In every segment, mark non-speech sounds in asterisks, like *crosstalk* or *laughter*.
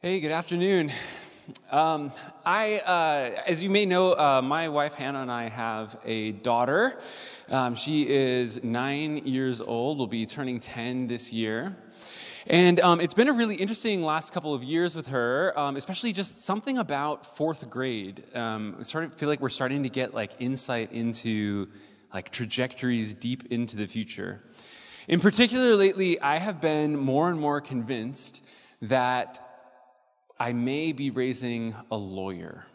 Hey, good afternoon. Um, I, uh, as you may know, uh, my wife Hannah and I have a daughter. Um, she is nine years old, will be turning 10 this year. And um, it's been a really interesting last couple of years with her, um, especially just something about fourth grade. Um, I sort of feel like we're starting to get like insight into like trajectories deep into the future. In particular, lately, I have been more and more convinced that I may be raising a lawyer.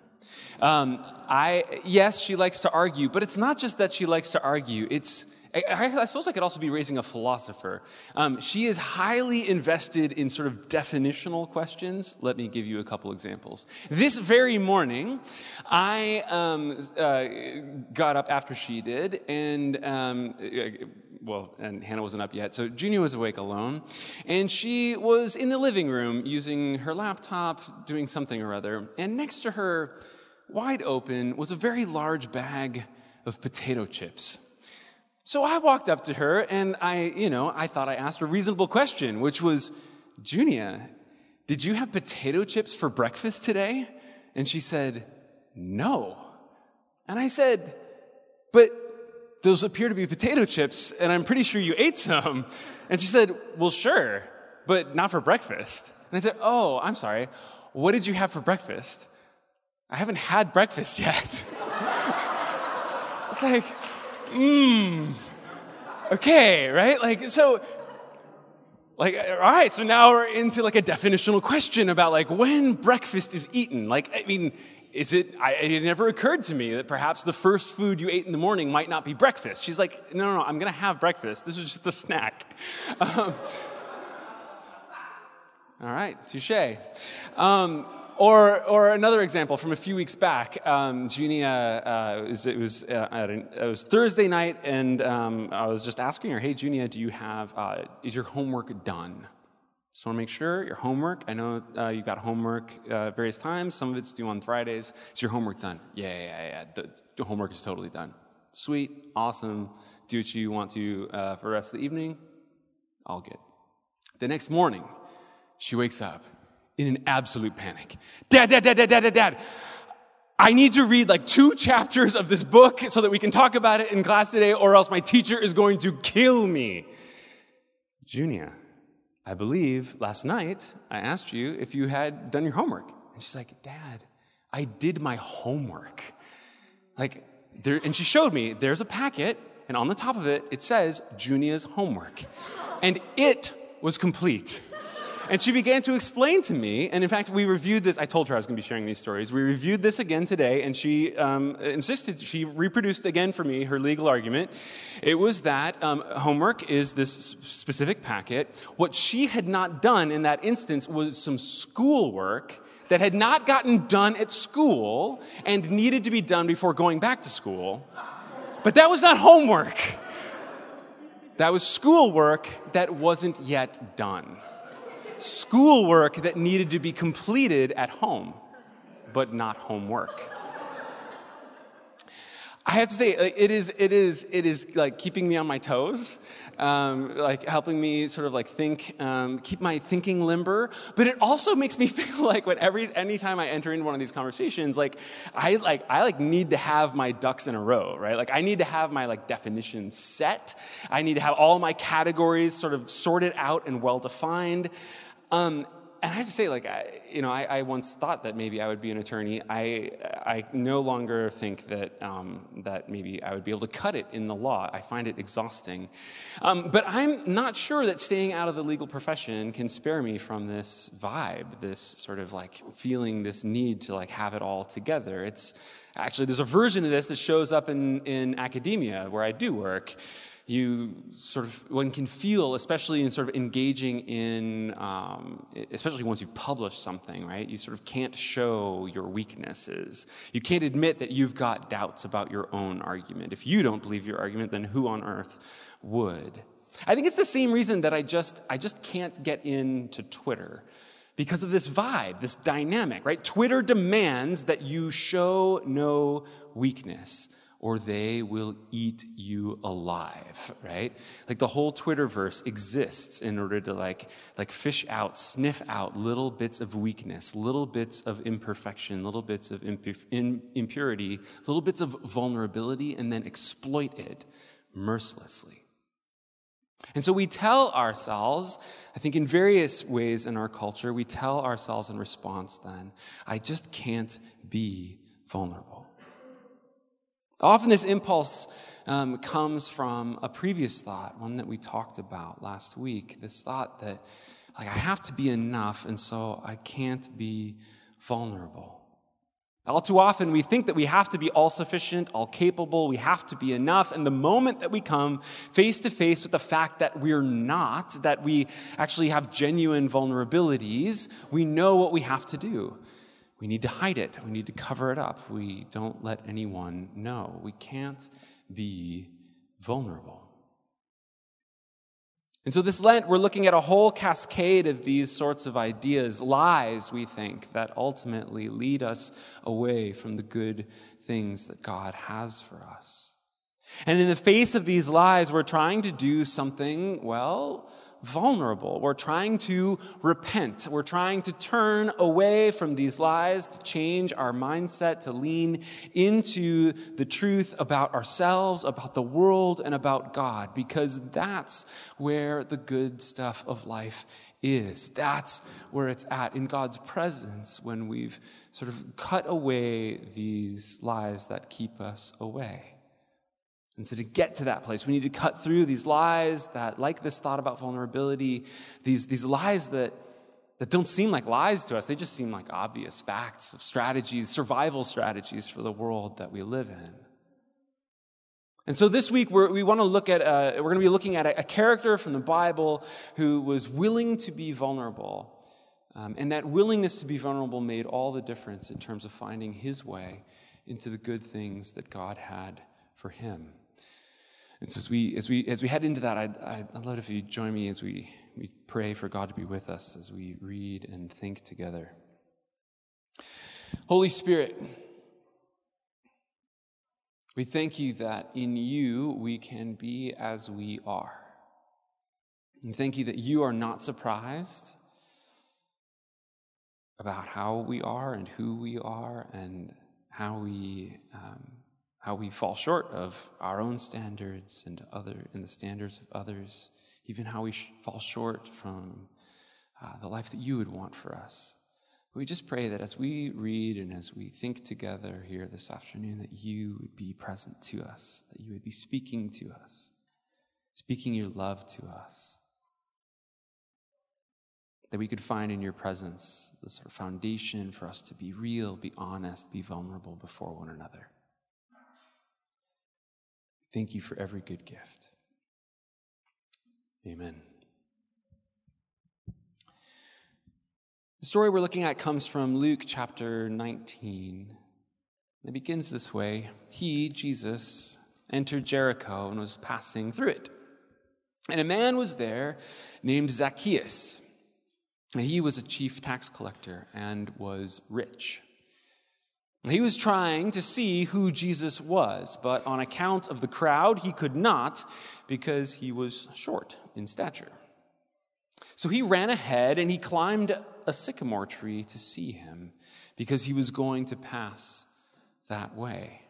Um, I yes, she likes to argue, but it's not just that she likes to argue. It's I, I suppose I could also be raising a philosopher. Um, she is highly invested in sort of definitional questions. Let me give you a couple examples. This very morning, I um, uh, got up after she did, and um, uh, well, and Hannah wasn't up yet, so Junia was awake alone, and she was in the living room using her laptop, doing something or other, and next to her, wide open, was a very large bag of potato chips. So I walked up to her and I, you know, I thought I asked a reasonable question, which was, Junia, did you have potato chips for breakfast today? And she said, No. And I said, But those appear to be potato chips, and I'm pretty sure you ate some. And she said, Well, sure, but not for breakfast. And I said, Oh, I'm sorry. What did you have for breakfast? I haven't had breakfast yet. *laughs* it's like, mmm, okay, right? Like, so, like, all right, so now we're into like a definitional question about like when breakfast is eaten. Like, I mean, is it, I, it never occurred to me that perhaps the first food you ate in the morning might not be breakfast. She's like, no, no, no, I'm going to have breakfast. This is just a snack. *laughs* Um, all right, touche. Um, or, or another example from a few weeks back, um, Junia, uh, was, it, was, uh, it was Thursday night, and um, I was just asking her, hey, Junia, do you have, uh, is your homework done? Just want to make sure your homework, I know uh, you got homework uh, various times, some of it's due on Fridays. Is your homework done? Yeah, yeah, yeah. The, the homework is totally done. Sweet, awesome. Do what you want to uh, for the rest of the evening. All good. The next morning, she wakes up in an absolute panic. Dad, dad, dad, dad, dad, dad, dad. I need to read like two chapters of this book so that we can talk about it in class today, or else my teacher is going to kill me. Junia, I believe last night I asked you if you had done your homework. And she's like, Dad, I did my homework. Like, there, and she showed me there's a packet, and on the top of it, it says Junia's homework. And it was complete. And she began to explain to me, and in fact, we reviewed this. I told her I was going to be sharing these stories. We reviewed this again today, and she um, insisted, she reproduced again for me her legal argument. It was that um, homework is this specific packet. What she had not done in that instance was some schoolwork that had not gotten done at school and needed to be done before going back to school. But that was not homework. That was schoolwork that wasn't yet done schoolwork that needed to be completed at home, but not homework. I have to say, it is, it is, it is like keeping me on my toes, um, like helping me sort of like think, um, keep my thinking limber. But it also makes me *laughs* feel like when every, anytime I enter into one of these conversations, like I like, I like need to have my ducks in a row, right? Like I need to have my like definitions set. I need to have all my categories sort of sorted out and well defined. Um, and I have to say, like, I, you know, I, I, once thought that maybe I would be an attorney. I, I no longer think that, um, that maybe I would be able to cut it in the law. I find it exhausting. Um, but I'm not sure that staying out of the legal profession can spare me from this vibe, this sort of like feeling this need to like have it all together. It's actually, there's a version of this that shows up in, in academia where I do work you sort of one can feel especially in sort of engaging in um, especially once you've published something right? You sort of can't show your weaknesses. You can't admit that you've got doubts about your own argument. If you don't believe your argument then who on earth would? I think it's the same reason that i just i just can't get into twitter because of this vibe this dynamic right? Twitter demands that you show no weakness or they will eat you alive, right? Like the whole Twitterverse exists in order to like, like fish out, sniff out little bits of weakness, little bits of imperfection, little bits of impurity, little bits of vulnerability, and then exploit it mercilessly. And so we tell ourselves, I think in various ways in our culture, we tell ourselves in response then, I just can't be vulnerable. Often, this impulse um, comes from a previous thought, one that we talked about last week. This thought that, like, I have to be enough, and so I can't be vulnerable. All too often, we think that we have to be all sufficient, all capable, we have to be enough. And the moment that we come face to face with the fact that we're not, that we actually have genuine vulnerabilities, we know what we have to do. We need to hide it. We need to cover it up. We don't let anyone know. We can't be vulnerable. And so, this Lent, we're looking at a whole cascade of these sorts of ideas, lies, we think, that ultimately lead us away from the good things that God has for us. And in the face of these lies, we're trying to do something, well, vulnerable. We're trying to repent. We're trying to turn away from these lies, to change our mindset, to lean into the truth about ourselves, about the world, and about God, because that's where the good stuff of life is. That's where it's at in God's presence when we've sort of cut away these lies that keep us away. And so, to get to that place, we need to cut through these lies that, like this thought about vulnerability, these, these lies that, that don't seem like lies to us. They just seem like obvious facts of strategies, survival strategies for the world that we live in. And so this week we want to look at we're going to be looking at a, a, character from the Bible who was willing to be vulnerable, um, and that willingness to be vulnerable made all the difference in terms of finding his way into the good things that God had for him. And so as we, as we, as we head into that, I'd, I'd love if you join me as we, we pray for God to be with us as we read and think together. Holy Spirit, we thank you that in you we can be as we are. And thank you that you are not surprised about how we are and who we are and how we um, how we fall short of our own standards and other and the standards of others, even how we fall short from uh, the life that you would want for us. We just pray that as we read and as we think together here this afternoon, that you would be present to us, that you would be speaking to us, speaking your love to us, that we could find in your presence the sort of foundation for us to be real, be honest, be vulnerable before one another. Thank you for every good gift. Amen. The story we're looking at comes from Luke chapter 19. It begins this way He, Jesus, entered Jericho and was passing through it. And a man was there named Zacchaeus. And he was a chief tax collector and was rich. He was trying to see who Jesus was, but on account of the crowd, he could not because he was short in stature. So he ran ahead and he climbed a sycamore tree to see him because he was going to pass that way.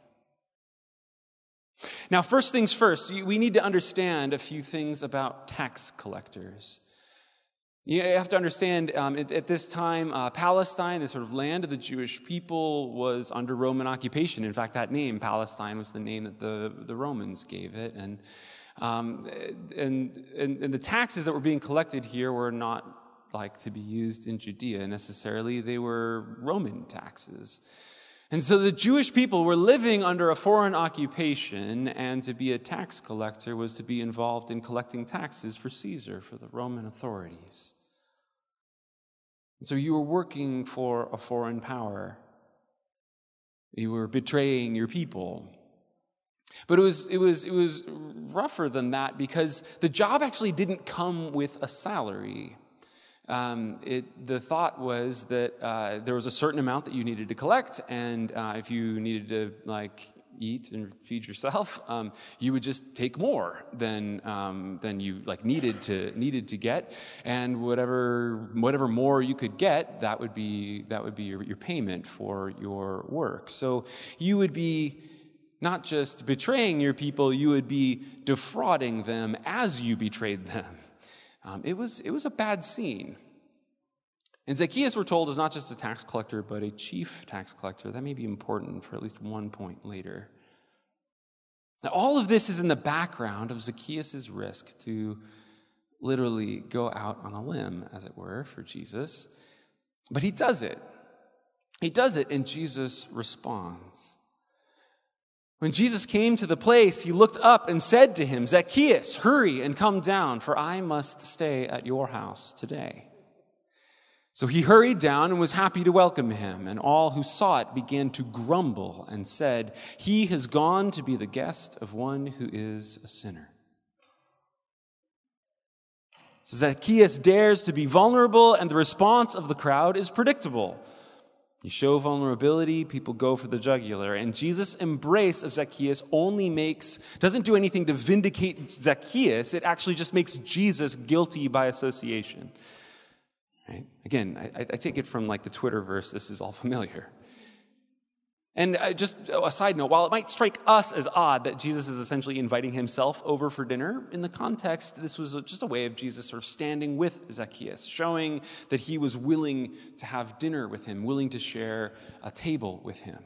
Now, first things first, we need to understand a few things about tax collectors. You have to understand um, at, at, this time, uh, Palestine, the sort of land of the Jewish people, was under Roman occupation. In fact, that name, Palestine, was the name that the, the Romans gave it. And, um, and, and, and the taxes that were being collected here were not like to be used in Judea necessarily, they were Roman taxes. And so the Jewish people were living under a foreign occupation, and to be a tax collector was to be involved in collecting taxes for Caesar, for the Roman authorities. And so you were working for a foreign power. You were betraying your people. But it was, it, was, it was rougher than that because the job actually didn't come with a salary um, it, the thought was that uh, there was a certain amount that you needed to collect, and uh, if you needed to like eat and feed yourself, *laughs* um, you would just take more than um, than you like needed to needed to get, and whatever whatever more you could get, that would be that would be your, your payment for your work. So you would be not just betraying your people, you would be defrauding them as you betrayed them. Um, it was it was a bad scene. And Zacchaeus, we're told, is not just a tax collector, but a chief tax collector. That may be important for at least one point later. Now, all of this is in the background of Zacchaeus' risk to literally go out on a limb, as it were, for Jesus. But he does it. He does it, and Jesus responds. When Jesus came to the place, he looked up and said to him, Zacchaeus, hurry and come down, for I must stay at your house today. So he hurried down and was happy to welcome him, and all who saw it began to grumble and said, He has gone to be the guest of one who is a sinner. So Zacchaeus dares to be vulnerable, and the response of the crowd is predictable. You show vulnerability, people go for the jugular. And Jesus' embrace of Zacchaeus only makes, doesn't do anything to vindicate Zacchaeus, it actually just makes Jesus guilty by association. Right? Again, I, I, take it from like the Twitter verse, this is all familiar. And uh, just a side note, while it might strike us as odd that Jesus is essentially inviting himself over for dinner, in the context, this was just a way of Jesus sort of standing with Zacchaeus, showing that he was willing to have dinner with him, willing to share a table with him.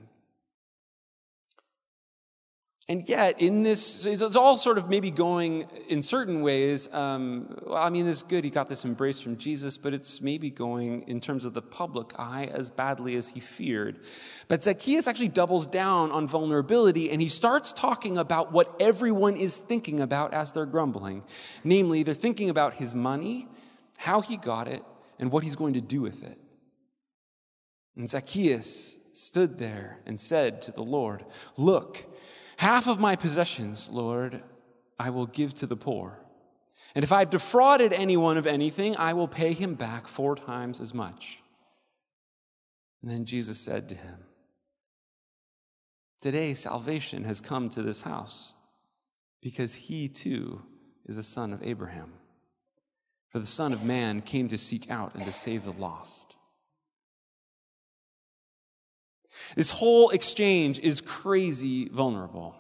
And yet, in this, it's all sort of maybe going in certain ways. Um, well, I mean, it's good he got this embrace from Jesus, but it's maybe going in terms of the public eye as badly as he feared. But Zacchaeus actually doubles down on vulnerability and he starts talking about what everyone is thinking about as they're grumbling. Namely, they're thinking about his money, how he got it, and what he's going to do with it. And Zacchaeus stood there and said to the Lord, Look, Half of my possessions, Lord, I will give to the poor. And if I've defrauded anyone of anything, I will pay him back four times as much. And then Jesus said to him, Today salvation has come to this house, because he too is a son of Abraham. For the Son of Man came to seek out and to save the lost. This whole exchange is crazy vulnerable.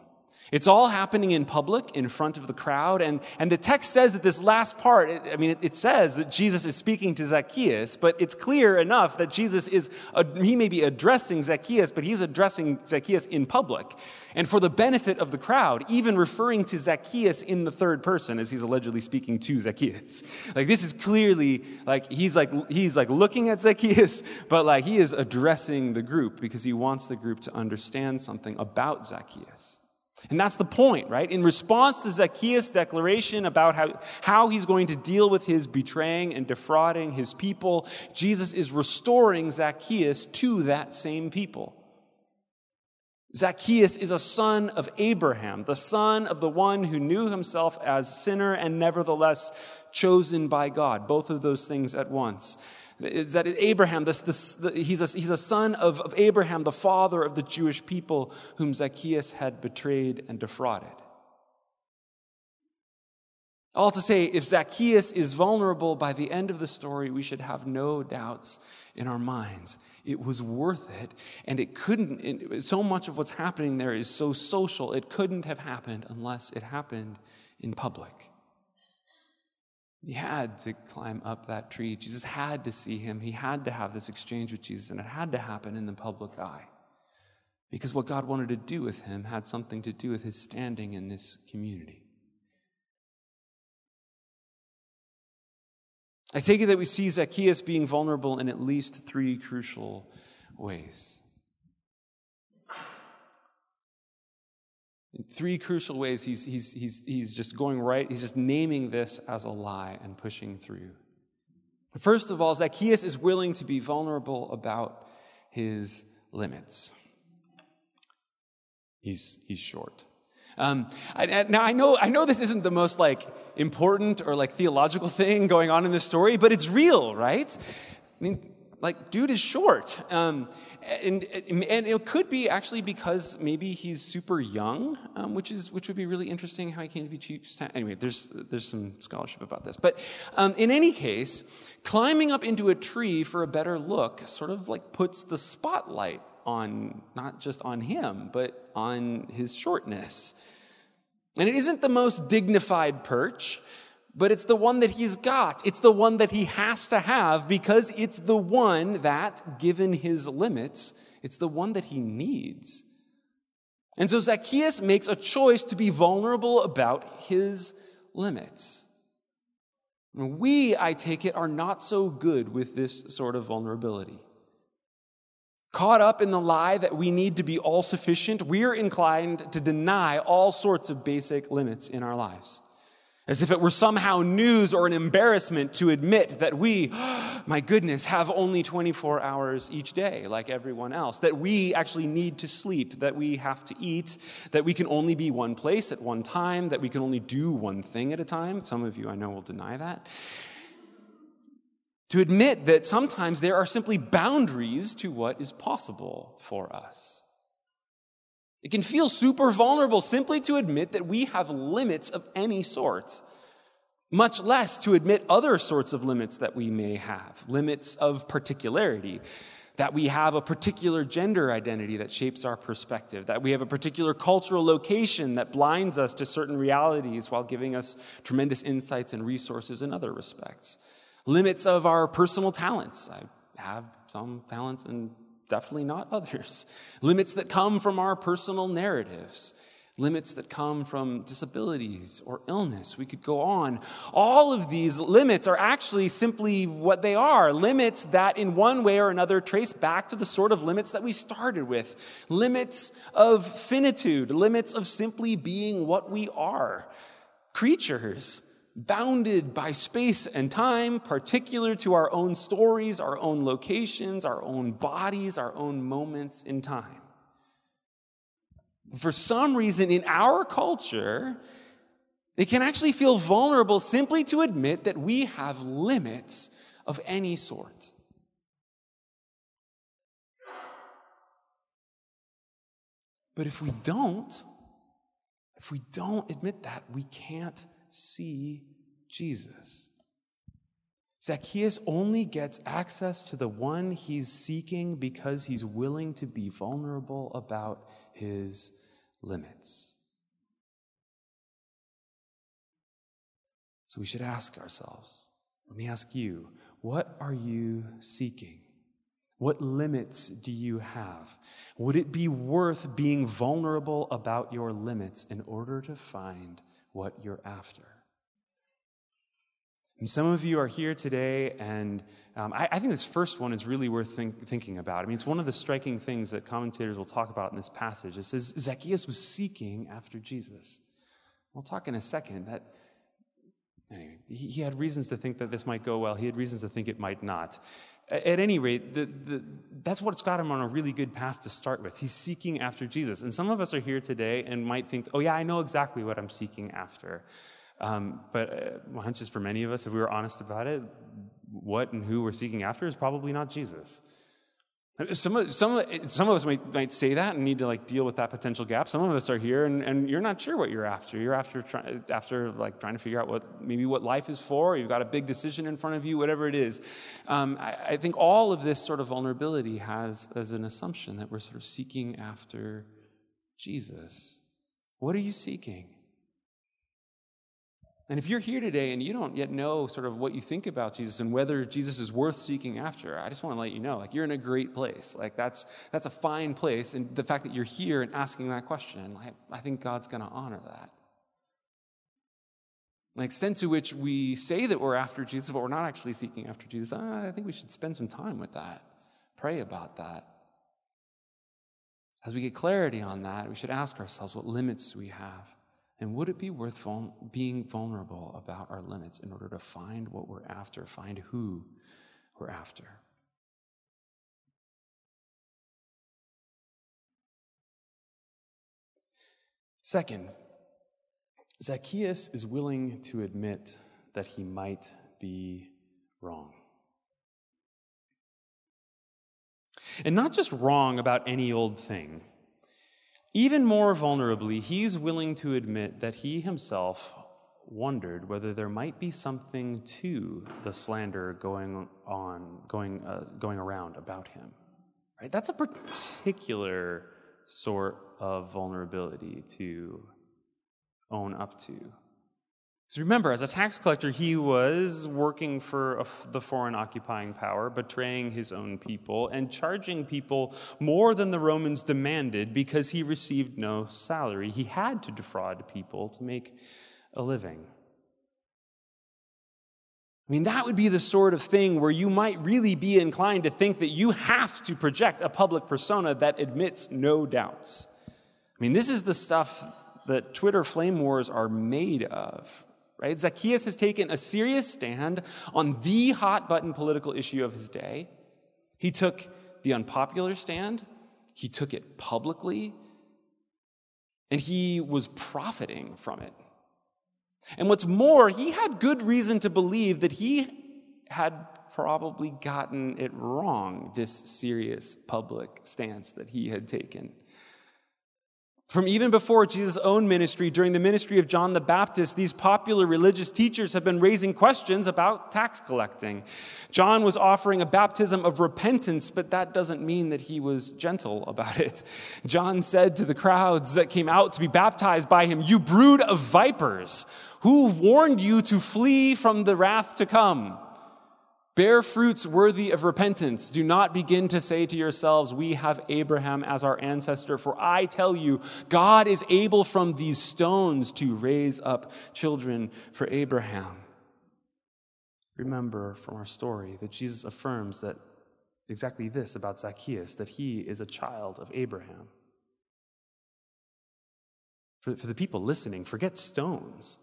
It's all happening in public, in front of the crowd. And, and the text says that this last part, I mean, it, it, says that Jesus is speaking to Zacchaeus, but it's clear enough that Jesus is, he may be addressing Zacchaeus, but he's addressing Zacchaeus in public. And for the benefit of the crowd, even referring to Zacchaeus in the third person as he's allegedly speaking to Zacchaeus. *laughs* Like this is clearly like he's like he's like looking at Zacchaeus, *laughs* but like he is addressing the group because he wants the group to understand something about Zacchaeus. And that's the point, right? In response to Zacchaeus' declaration about how, how he's going to deal with his betraying and defrauding his people, Jesus is restoring Zacchaeus to that same people. Zacchaeus is a son of Abraham, the son of the one who knew himself as sinner and nevertheless chosen by God, both of those things at once is that Abraham, this, this, the, he's, a, he's a son of, of Abraham, the father of the Jewish people whom Zacchaeus had betrayed and defrauded. All to say, if Zacchaeus is vulnerable by the end of the story, we should have no doubts in our minds. It was worth it, and it couldn't, it, so much of what's happening there is so social, it couldn't have happened unless it happened in public. He had to climb up that tree. Jesus had to see him. He had to have this exchange with Jesus, and it had to happen in the public eye. Because what God wanted to do with him had something to do with his standing in this community. I take it that we see Zacchaeus being vulnerable in at least three crucial ways. In three crucial ways, he's, he's, he's, he's just going right, he's just naming this as a lie and pushing through. First of all, Zacchaeus is willing to be vulnerable about his limits. He's, he's short. Um, I, now I know I know this isn't the most like important or like theological thing going on in this story, but it's real, right? I mean, Like, dude is short. Um, and, and it could be actually because maybe he's super young, um, which, is, which would be really interesting how he came to be chief. Anyway, there's, there's some scholarship about this. But um, in any case, climbing up into a tree for a better look sort of like puts the spotlight on not just on him, but on his shortness. And it isn't the most dignified perch but it's the one that he's got. It's the one that he has to have because it's the one that, given his limits, it's the one that he needs. And so Zacchaeus makes a choice to be vulnerable about his limits. We, I take it, are not so good with this sort of vulnerability. Caught up in the lie that we need to be all sufficient, we're inclined to deny all sorts of basic limits in our lives as if it were somehow news or an embarrassment to admit that we, *gasps* my goodness, have only 24 hours each day, like everyone else, that we actually need to sleep, that we have to eat, that we can only be one place at one time, that we can only do one thing at a time. Some of you I know will deny that. To admit that sometimes there are simply boundaries to what is possible for us. It can feel super vulnerable simply to admit that we have limits of any sort, much less to admit other sorts of limits that we may have, limits of particularity. That we have a particular gender identity that shapes our perspective, that we have a particular cultural location that blinds us to certain realities while giving us tremendous insights and resources in other respects. Limits of our personal talents. I have some talents and definitely not others. *laughs* Limits that come from our personal narratives. Limits that come from disabilities or illness. We could go on. All of these limits are actually simply what they are limits that, in one way or another, trace back to the sort of limits that we started with limits of finitude, limits of simply being what we are creatures bounded by space and time, particular to our own stories, our own locations, our own bodies, our own moments in time. For some reason, in our culture, it can actually feel vulnerable simply to admit that we have limits of any sort. But if we don't, if we don't admit that, we can't see Jesus. Zacchaeus only gets access to the one he's seeking because he's willing to be vulnerable about his limits. So we should ask ourselves let me ask you, what are you seeking? What limits do you have? Would it be worth being vulnerable about your limits in order to find what you're after. And some of you are here today, and um, I, I, think this first one is really worth think, thinking about. I mean, it's one of the striking things that commentators will talk about in this passage. It says Zacchaeus was seeking after Jesus. We'll talk in a second that anyway, he, he had reasons to think that this might go well. He had reasons to think it might not. At any rate, the, the, that's what's got him on a really good path to start with. He's seeking after Jesus. And some of us are here today and might think, oh, yeah, I know exactly what I'm seeking after. Um, but uh, my hunch is for many of us, if we were honest about it, what and who we're seeking after is probably not Jesus. Some of, some, some of us might, might say that and need to like deal with that potential gap. Some of us are here and, and you're not sure what you're after. You're after try, after like trying to figure out what maybe what life is for. You've got a big decision in front of you, whatever it is. Um, I, I think all of this sort of vulnerability has as an assumption that we're sort of seeking after Jesus. What are you seeking? And if you're here today and you don't yet know sort of what you think about Jesus and whether Jesus is worth seeking after, I just want to let you know, like you're in a great place. Like that's that's a fine place. And the fact that you're here and asking that question, I, I think God's going to honor that. The extent to which we say that we're after Jesus, but we're not actually seeking after Jesus, I think we should spend some time with that. Pray about that. As we get clarity on that, we should ask ourselves what limits we have. And would it be worth vul- being vulnerable about our limits in order to find what we're after, find who we're after? Second, Zacchaeus is willing to admit that he might be wrong. And not just wrong about any old thing. Even more vulnerably, he's willing to admit that he himself wondered whether there might be something to the slander going on, going, uh, going around about him. Right? That's a particular sort of vulnerability to own up to. So remember, as a tax collector, he was working for the foreign occupying power, betraying his own people, and charging people more than the Romans demanded because he received no salary. He had to defraud people to make a living. I mean, that would be the sort of thing where you might really be inclined to think that you have to project a public persona that admits no doubts. I mean, this is the stuff that Twitter flame wars are made of right? Zacchaeus has taken a serious stand on the hot button political issue of his day. He took the unpopular stand, he took it publicly, and he was profiting from it. And what's more, he had good reason to believe that he had probably gotten it wrong, this serious public stance that he had taken. From even before Jesus' own ministry, during the ministry of John the Baptist, these popular religious teachers have been raising questions about tax collecting. John was offering a baptism of repentance, but that doesn't mean that he was gentle about it. John said to the crowds that came out to be baptized by him, You brood of vipers, who warned you to flee from the wrath to come? Bear fruits worthy of repentance. Do not begin to say to yourselves, We have Abraham as our ancestor, for I tell you, God is able from these stones to raise up children for Abraham. Remember from our story that Jesus affirms that exactly this about Zacchaeus, that he is a child of Abraham. For, for the people listening, forget stones.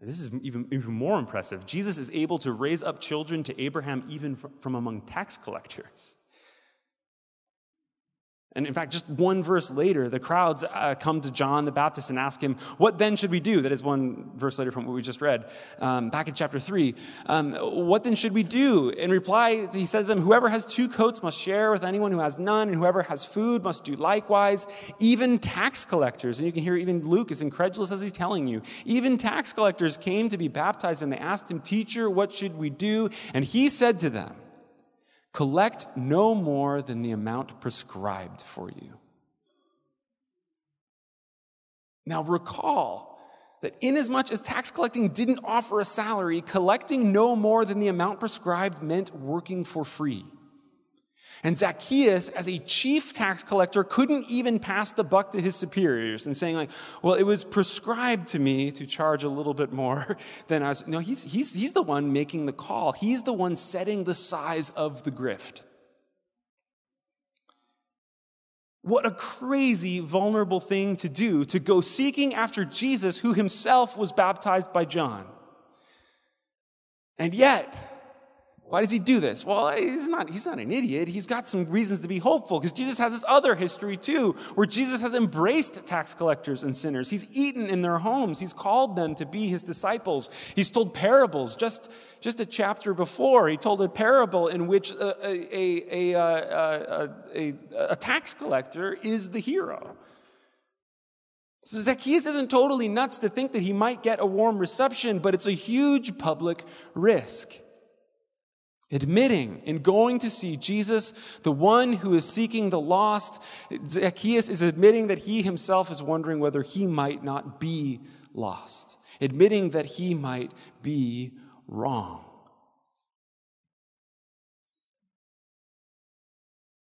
This is even, even more impressive. Jesus is able to raise up children to Abraham even from among tax collectors. And in fact, just one verse later, the crowds uh, come to John the Baptist and ask him, What then should we do? That is one verse later from what we just read, um, back in chapter 3. Um, what then should we do? In reply, he said to them, Whoever has two coats must share with anyone who has none, and whoever has food must do likewise. Even tax collectors, and you can hear even Luke is incredulous as he's telling you, even tax collectors came to be baptized, and they asked him, Teacher, what should we do? And he said to them, Collect no more than the amount prescribed for you. Now, recall that inasmuch as tax collecting didn't offer a salary, collecting no more than the amount prescribed meant working for free. And Zacchaeus, as a chief tax collector, couldn't even pass the buck to his superiors and saying, like, well, it was prescribed to me to charge a little bit more *laughs* than I was. No, he's, he's, he's the one making the call. He's the one setting the size of the grift. What a crazy, vulnerable thing to do to go seeking after Jesus, who himself was baptized by John. And yet, why does he do this? Well, he's not, he's not an idiot. He's got some reasons to be hopeful because Jesus has this other history too, where Jesus has embraced tax collectors and sinners. He's eaten in their homes. He's called them to be his disciples. He's told parables. Just, just a chapter before, he told a parable in which a, a, a, a, uh, uh, a tax collector is the hero. So Zacchaeus isn't totally nuts to think that he might get a warm reception, but it's a huge public risk. Admitting and going to see Jesus, the one who is seeking the lost, Zacchaeus is admitting that he himself is wondering whether he might not be lost, admitting that he might be wrong.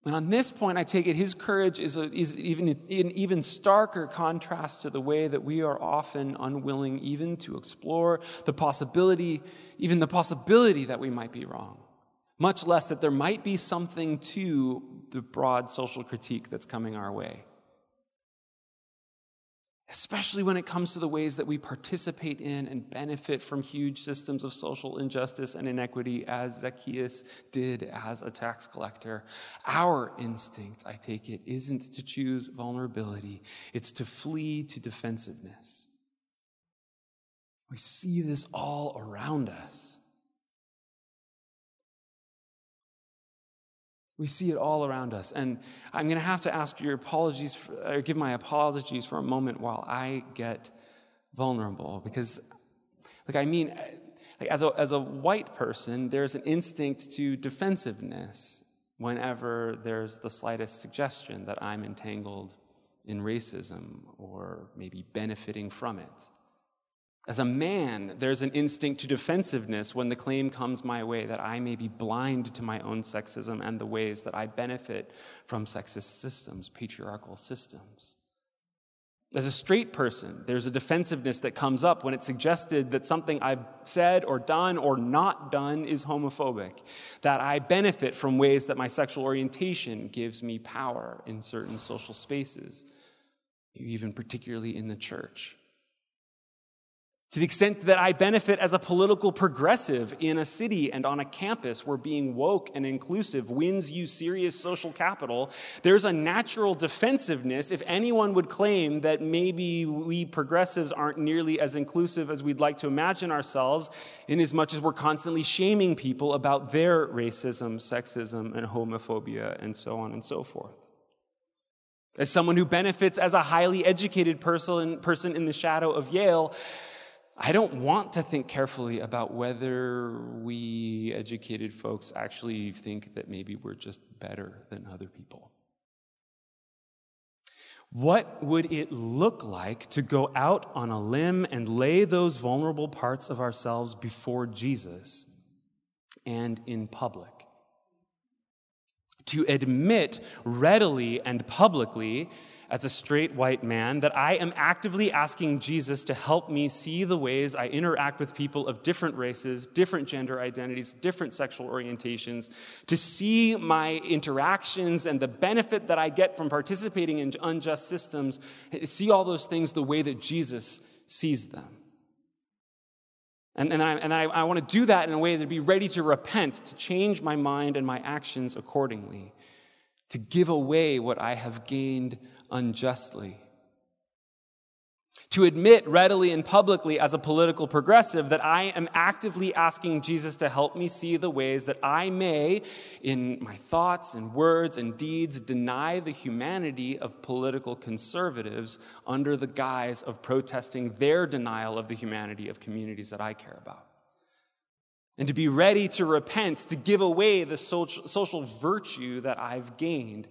And on this point, I take it his courage is, a, is even an even starker contrast to the way that we are often unwilling even to explore the possibility, even the possibility that we might be wrong much less that there might be something to the broad social critique that's coming our way. Especially when it comes to the ways that we participate in and benefit from huge systems of social injustice and inequity, as Zacchaeus did as a tax collector. Our instinct, I take it, isn't to choose vulnerability, it's to flee to defensiveness. We see this all around us. We see it all around us. And I'm going to have to ask your apologies, for, or give my apologies for a moment while I get vulnerable. Because, like, I mean, like as, a, as a white person, there's an instinct to defensiveness whenever there's the slightest suggestion that I'm entangled in racism or maybe benefiting from it. As a man, there's an instinct to defensiveness when the claim comes my way that I may be blind to my own sexism and the ways that I benefit from sexist systems, patriarchal systems. As a straight person, there's a defensiveness that comes up when it's suggested that something I've said or done or not done is homophobic, that I benefit from ways that my sexual orientation gives me power in certain social spaces, even particularly in the church. To the extent that I benefit as a political progressive in a city and on a campus where being woke and inclusive wins you serious social capital, there's a natural defensiveness if anyone would claim that maybe we progressives aren't nearly as inclusive as we'd like to imagine ourselves, in as much as we're constantly shaming people about their racism, sexism, and homophobia, and so on and so forth. As someone who benefits as a highly educated person, person in the shadow of Yale, I don't want to think carefully about whether we educated folks actually think that maybe we're just better than other people. What would it look like to go out on a limb and lay those vulnerable parts of ourselves before Jesus and in public? To admit readily and publicly as a straight white man that I am actively asking Jesus to help me see the ways I interact with people of different races, different gender identities, different sexual orientations, to see my interactions and the benefit that I get from participating in unjust systems, see all those things the way that Jesus sees them. And, and, I, and I, I want to do that in a way to be ready to repent, to change my mind and my actions accordingly, to give away what I have gained unjustly. To admit readily and publicly as a political progressive that I am actively asking Jesus to help me see the ways that I may, in my thoughts and words and deeds, deny the humanity of political conservatives under the guise of protesting their denial of the humanity of communities that I care about and to be ready to repent, to give away the social virtue that I've gained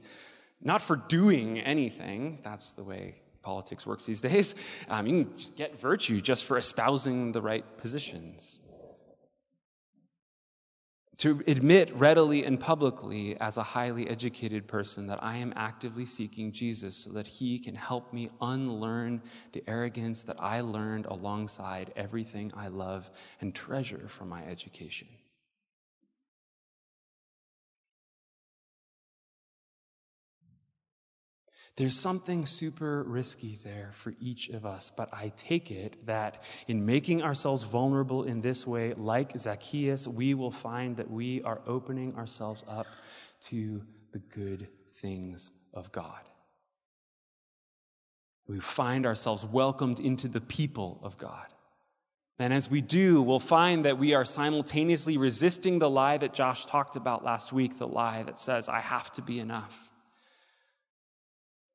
not for doing anything. That's the way politics works these *laughs* days. Um, you can just get virtue just for espousing the right positions. To admit readily and publicly as a highly educated person that I am actively seeking Jesus so that he can help me unlearn the arrogance that I learned alongside everything I love and treasure from my education. There's something super risky there for each of us, but I take it that in making ourselves vulnerable in this way, like Zacchaeus, we will find that we are opening ourselves up to the good things of God. We find ourselves welcomed into the people of God. And as we do, we'll find that we are simultaneously resisting the lie that Josh talked about last week the lie that says, I have to be enough.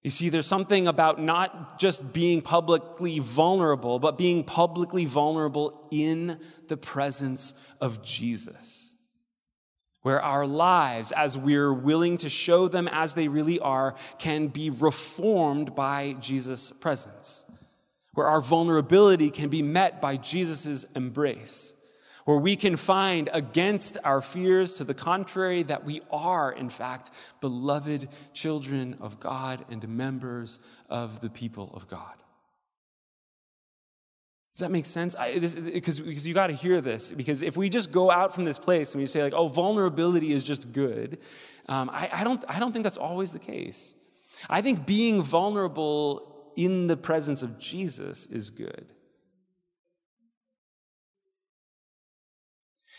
You see, there's something about not just being publicly vulnerable, but being publicly vulnerable in the presence of Jesus. Where our lives, as we're willing to show them as they really are, can be reformed by Jesus' presence. Where our vulnerability can be met by Jesus' embrace where we can find against our fears to the contrary that we are, in fact, beloved children of God and members of the people of God. Does that make sense? Because you got to hear this. Because if we just go out from this place and we say, like, oh, vulnerability is just good, um, I, I, don't, I don't think that's always the case. I think being vulnerable in the presence of Jesus is good.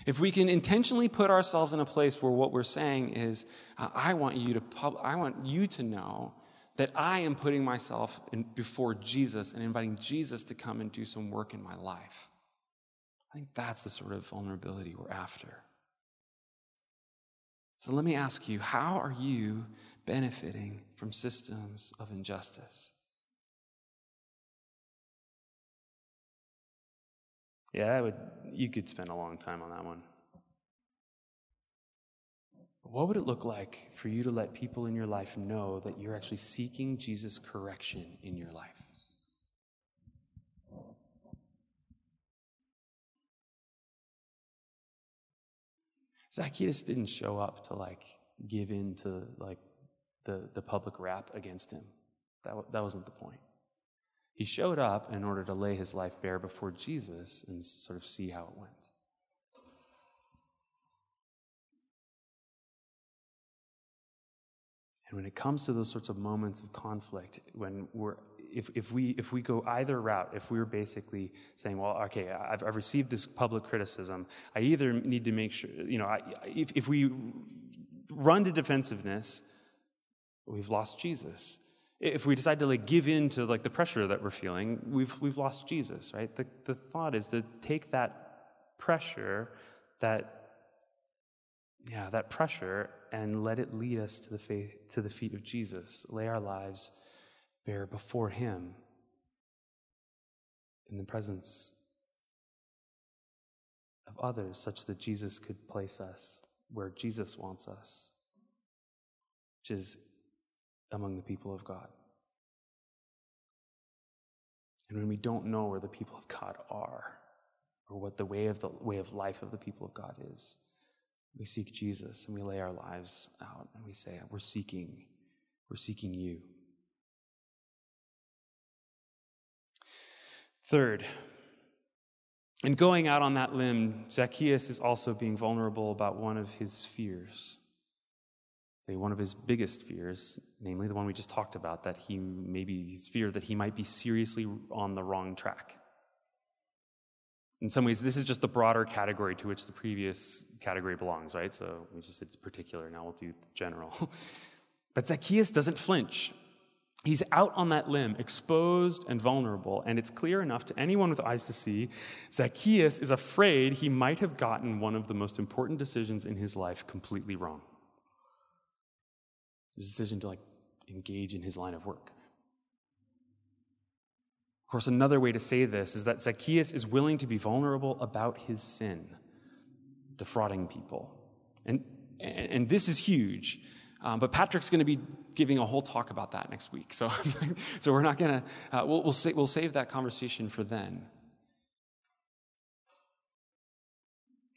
If we can intentionally put ourselves in a place where what we're saying is, I want you to pub- I want you to know that I am putting myself in, before Jesus and inviting Jesus to come and do some work in my life. I think that's the sort of vulnerability we're after. So let me ask you how are you benefiting from systems of injustice? Yeah, would, you could spend a long time on that one. What would it look like for you to let people in your life know that you're actually seeking Jesus' correction in your life? Zacchaeus didn't show up to like give in to like the, the public rap against him. That, that wasn't the point. He showed up in order to lay his life bare before Jesus and sort of see how it went. And when it comes to those sorts of moments of conflict, when we're if, if, we, if we go either route, if we're basically saying, well, okay, I've, I've received this public criticism, I either need to make sure, you know, I, if, if we run to defensiveness, we've lost Jesus. If we decide to like give in to like the pressure that we're feeling, we've, we've lost Jesus, right? The, the thought is to take that pressure, that yeah, that pressure, and let it lead us to the faith, to the feet of Jesus. Lay our lives bare before Him in the presence of others, such that Jesus could place us where Jesus wants us, which is among the people of God. And when we don't know where the people of God are, or what the way of the way of life of the people of God is, we seek Jesus and we lay our lives out and we say, We're seeking, we're seeking you. Third, in going out on that limb, Zacchaeus is also being vulnerable about one of his fears. Say one of his biggest fears, namely the one we just talked about, that he maybe his fear that he might be seriously on the wrong track. In some ways, this is just the broader category to which the previous category belongs, right? So we just it's particular, now we'll do general. *laughs* but Zacchaeus doesn't flinch. He's out on that limb, exposed and vulnerable, and it's clear enough to anyone with eyes to see. Zacchaeus is afraid he might have gotten one of the most important decisions in his life completely wrong. The decision to like engage in his line of work. Of course, another way to say this is that Zacchaeus is willing to be vulnerable about his sin, defrauding people. And, and this is huge um, but Patrick's going to be giving a whole talk about that next week. So, *laughs* so we're not going to, uh, we'll, we'll, sa- we'll save that conversation for then.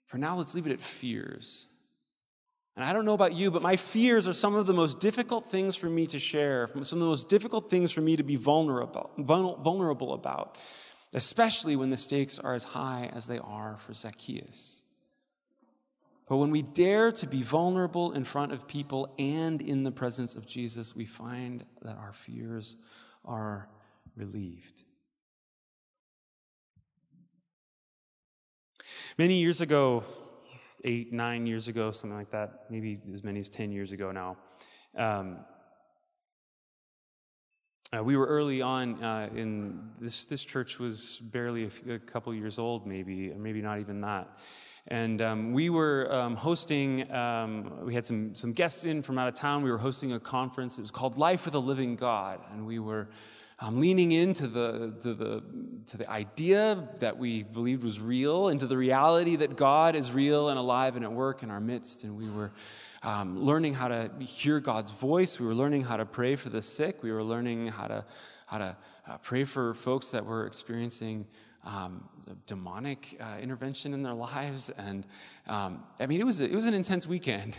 For now, let's leave it at fears. And I don't know about you, but my fears are some of the most difficult things for me to share, some of the most difficult things for me to be vulnerable, vulnerable about, especially when the stakes are as high as they are for Zacchaeus. But when we dare to be vulnerable in front of people and in the presence of Jesus, we find that our fears are relieved. Many years ago, eight, nine years ago, something like that, maybe as many as 10 years ago now, um, uh, we were early on uh, in this, this church was barely a, couple years old, maybe, or maybe not even that. And um, we were um, hosting, um, we had some, some guests in from out of town. We were hosting a conference. It was called Life with a Living God. And we were um, leaning into the, to the, to the idea that we believed was real, into the reality that God is real and alive and at work in our midst. And we were um, learning how to hear God's voice. We were learning how to pray for the sick. We were learning how to, how to uh, pray for folks that were experiencing um, demonic uh, intervention in their lives. And um, I mean, it was, a, it was an intense weekend.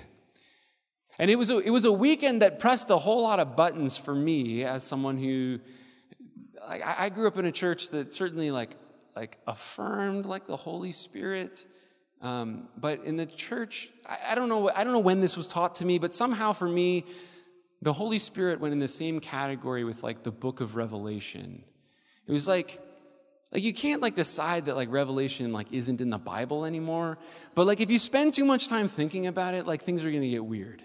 And it was, a, it was a weekend that pressed a whole lot of buttons for me as someone who, like, I, grew up in a church that certainly like, like affirmed like the Holy Spirit. Um, but in the church, I, I, don't know, I don't know when this was taught to me, but somehow for me, the Holy Spirit went in the same category with like the book of Revelation. It was like like you can't like decide that like revelation like isn't in the Bible anymore. But like if you spend too much time thinking about it, like things are going to get weird.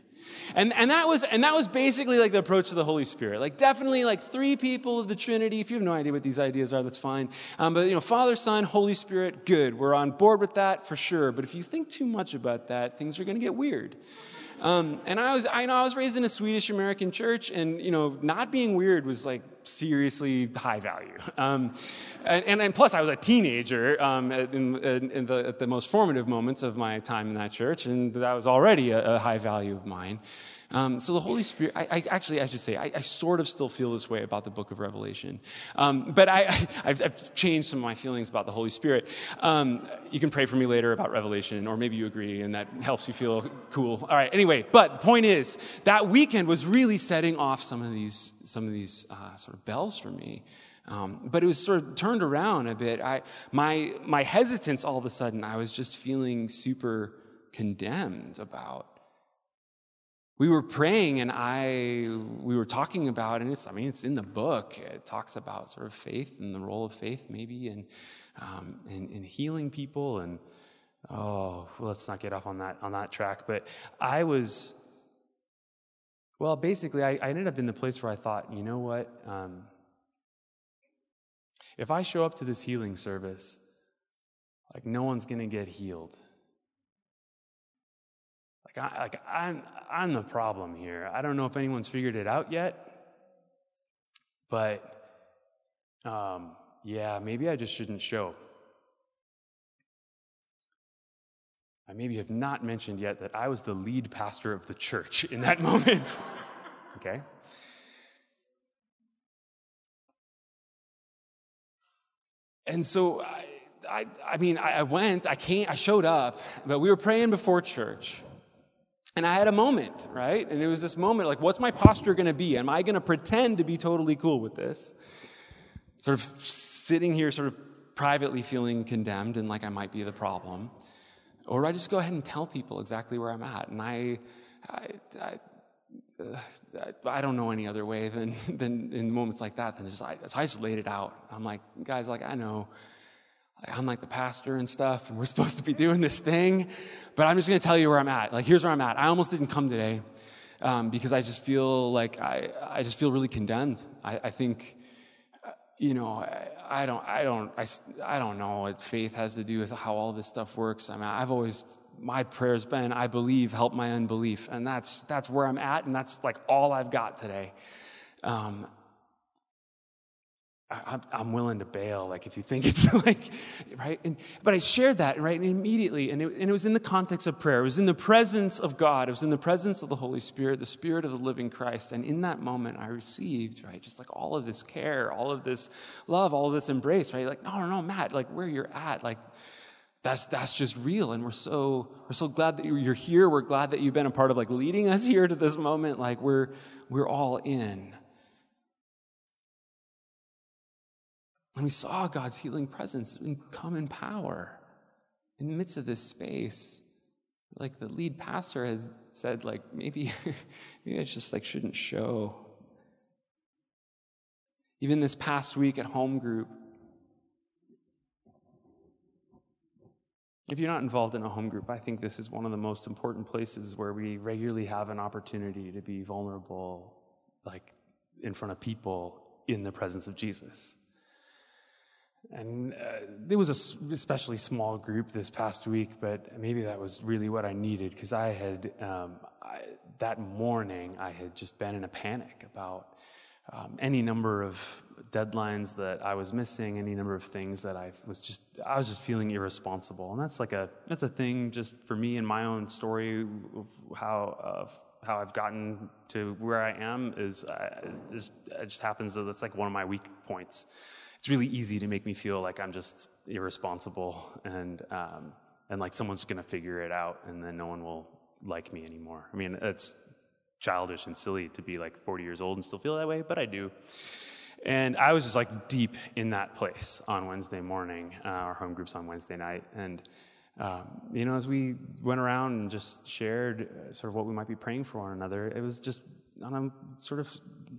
And, and that was and that was basically like the approach of the Holy Spirit. Like definitely like three people of the Trinity. If you have no idea what these ideas are, that's fine. Um, but you know, Father, Son, Holy Spirit, good. We're on board with that for sure. But if you think too much about that, things are going to get weird. Um, and I was, I know I was raised in a Swedish American church, and you know, not being weird was like seriously high value. Um, and, and, plus, I was a teenager um, in, in the, at the most formative moments of my time in that church, and that was already a, a high value of mine. Um, so the Holy Spirit, I, I, actually, I should say, I, I, sort of still feel this way about the book of Revelation. Um, but I, *laughs* have changed some of my feelings about the Holy Spirit. Um, you can pray for me later about Revelation, or maybe you agree and that helps you feel cool. All right, anyway, but the point is, that weekend was really setting off some of these, some of these uh, sort of bells for me. Um, but it was sort of turned around a bit. I, my, my hesitance all of a sudden, I was just feeling super condemned about we were praying and i we were talking about and it's i mean it's in the book. It talks about sort of faith and the role of faith maybe and um, in, in healing people and oh well, let's not get off on that on that track. But i was well basically i, I ended up in the place where i thought you know what um, if i show up to this healing service like no one's to get healed like, I, like I'm, I'm the problem here. I don't know if anyone's figured it out yet, but um, yeah, maybe I just shouldn't show. I maybe have not mentioned yet that I was the lead pastor of the church in that *laughs* moment. okay? And so I, I, I mean, I went, I came, I showed up, but we were praying before church. And I had a moment, right? And it was this moment like, what's my posture going to be? Am I going to pretend to be totally cool with this? Sort of sitting here, sort of privately feeling condemned and like I might be the problem. Or I just go ahead and tell people exactly where I'm at? And I, I, I, uh, I don't know any other way than, *laughs* than in moments like that than just I just laid it out. I'm like, guys, like I know I'm like the pastor and stuff, and we're *laughs* supposed to be doing this thing, but I'm just going to tell you where I'm at. Like, here's where I'm at. I almost didn't come today um, because I just feel like I, I just feel really condemned. I, I think, you know, I, I, don't, I don't, I, I don't know what faith has to do with how all this stuff works. I mean, I've always, my prayer's been, I believe, help my unbelief, and that's that's where I'm at, and that's like all I've got today. Um, I, am willing to bail. Like if you think *laughs* it's like, right? And, but I shared that, right? And immediately, and it, and it was in the context of prayer. It was in the presence of God. It was in the presence of the Holy Spirit, the Spirit of the living Christ. And in that moment, I received, right? Just like all of this care, all of this love, all of this embrace, right? Like, no, no, no, Matt, like where you're at, like, that's that's just real and we're so we're so glad that you're here we're glad that you've been a part of like leading us here to this moment like we're we're all in And we saw God's healing presence come in power in the midst of this space. Like the lead pastor has said, like maybe, *laughs* maybe I just like shouldn't show. Even this past week at home group, if you're not involved in a home group, I think this is one of the most important places where we regularly have an opportunity to be vulnerable, like in front of people in the presence of Jesus. And uh, there was a especially small group this past week, but maybe that was really what I needed because I had, um, I, that morning, I had just been in a panic about um, any number of deadlines that I was missing, any number of things that I was just, I was just feeling irresponsible. And that's like a, that's a thing just for me in my own story of how, uh, how I've gotten to where I am is uh, just, it just happens that that's like one of my weak points it's really easy to make me feel like I'm just irresponsible and um, and like someone's to figure it out and then no one will like me anymore. I mean, it's childish and silly to be like 40 years old and still feel that way, but I do. And I was just like deep in that place on Wednesday morning. Uh, our home groups on Wednesday night, and um, you know, as we went around and just shared uh, sort of what we might be praying for one another, it was just on a sort of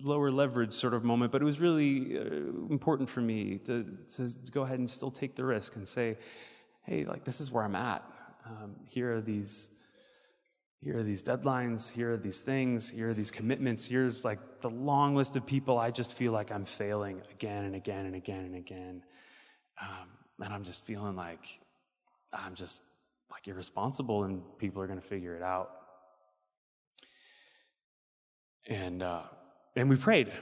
lower leverage sort of moment, but it was really uh, important for me to, to, go ahead and still take the risk and say, hey, like this is where I'm at. Um, here are these. Here are these deadlines. Here are these things. Here are these commitments. Here's like the long list of people I just feel like I'm failing again and again and again and again. Um, and I'm just feeling like I'm just like irresponsible and people are going to figure it out. And uh, and we prayed,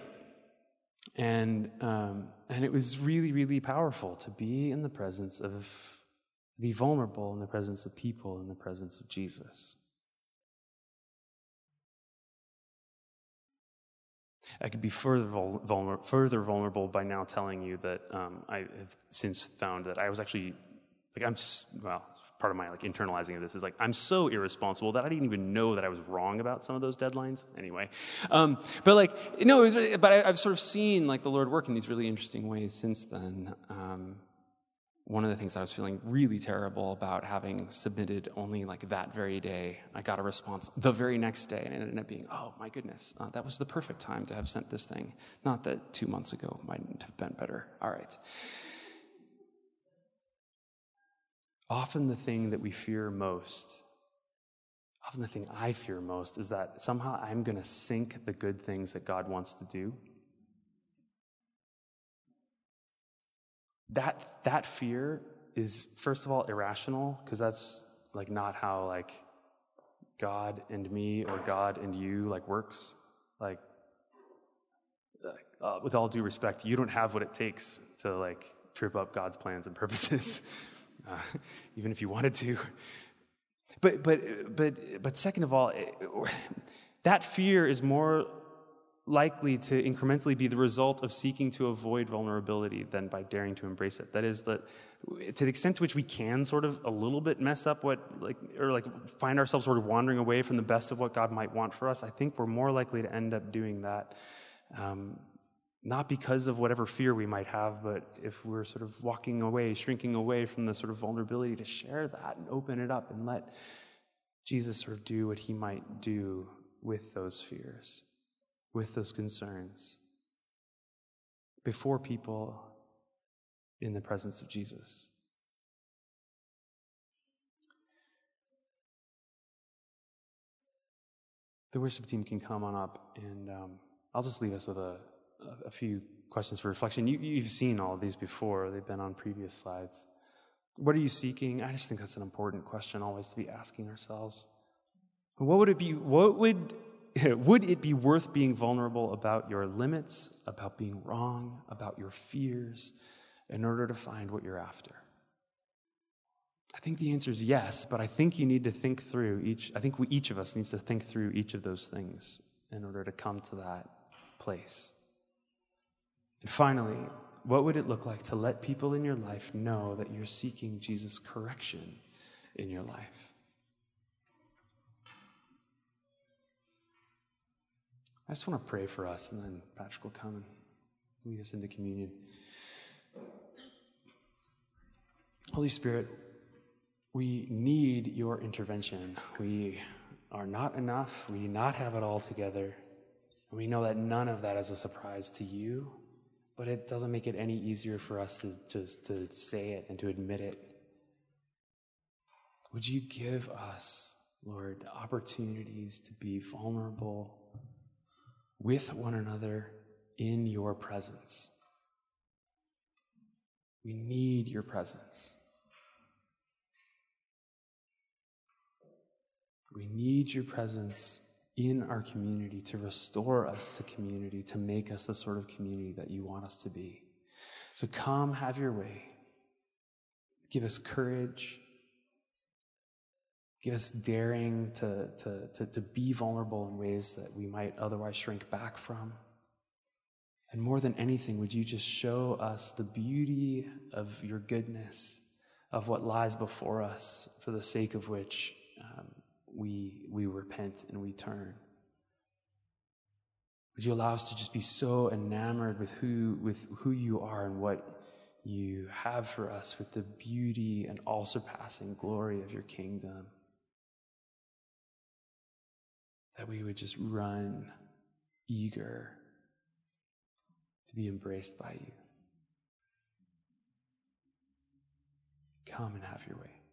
and um, and it was really really powerful to be in the presence of to be vulnerable in the presence of people in the presence of Jesus. I could be further, vulner- further vulnerable by now telling you that um, I have since found that I was actually like I'm well part of my like internalizing of this is like I'm so irresponsible that I didn't even know that I was wrong about some of those deadlines. Anyway, um, but like no, it was, but I, have sort of seen like the Lord work in these really interesting ways since then. Um, one of the things I was feeling really terrible about having submitted only like that very day, I got a response the very next day, and it ended up being, oh my goodness, uh, that was the perfect time to have sent this thing. Not that two months ago mightn't have been better. All right. Often the thing that we fear most, often the thing I fear most, is that somehow I'm going to sink the good things that God wants to do. That, that fear is, first of all, irrational, because that's like not how like God and me or God and you like works. Like, uh, with all due respect, you don't have what it takes to like trip up God's plans and purposes. *laughs* uh, *laughs* even if you wanted to. But, but, but, but second of all, that fear is more likely to incrementally be the result of seeking to avoid vulnerability than by daring to embrace it. That is, that to the extent to which we can sort of a little bit mess up what, like, or like find ourselves sort of wandering away from the best of what God might want for us, I think we're more likely to end up doing that um, not because of whatever fear we might have, but if we're sort of walking away, shrinking away from the sort of vulnerability to share that and open it up and let Jesus sort of do what he might do with those fears, with those concerns, before people in the presence of Jesus. The worship team can come on up, and um, I'll just leave us with a a few questions for reflection. You, you've seen all of these before, they've been on previous slides. What are you seeking? I just think that's an important question always to be asking ourselves. What would it be? What would *laughs* would it be worth being vulnerable about your limits, about being wrong, about your fears, in order to find what you're after? I think the answer is yes, but I think you need to think through each. I think we, each of us needs to think through each of those things in order to come to that place. And finally, what would it look like to let people in your life know that you're seeking Jesus' correction in your life? I just want to pray for us, and then Patrick will come and lead us into communion. Holy Spirit, we need your intervention. We are not enough. We do not have it all together. We know that none of that is a surprise to you but it doesn't make it any easier for us to, to, to say it and to admit it. Would you give us, Lord, opportunities to be vulnerable with one another in your presence? We need your presence. We need your presence in our community, to restore us to community, to make us the sort of community that you want us to be. So come, have your way. Give us courage. Give us daring to, to, to, to be vulnerable in ways that we might otherwise shrink back from. And more than anything, would you just show us the beauty of your goodness, of what lies before us, for the sake of which we, we repent and we turn. Would you allow us to just be so enamored with who, with who you are and what you have for us, with the beauty and all surpassing glory of your kingdom? That we would just run eager to be embraced by you. Come and have your way.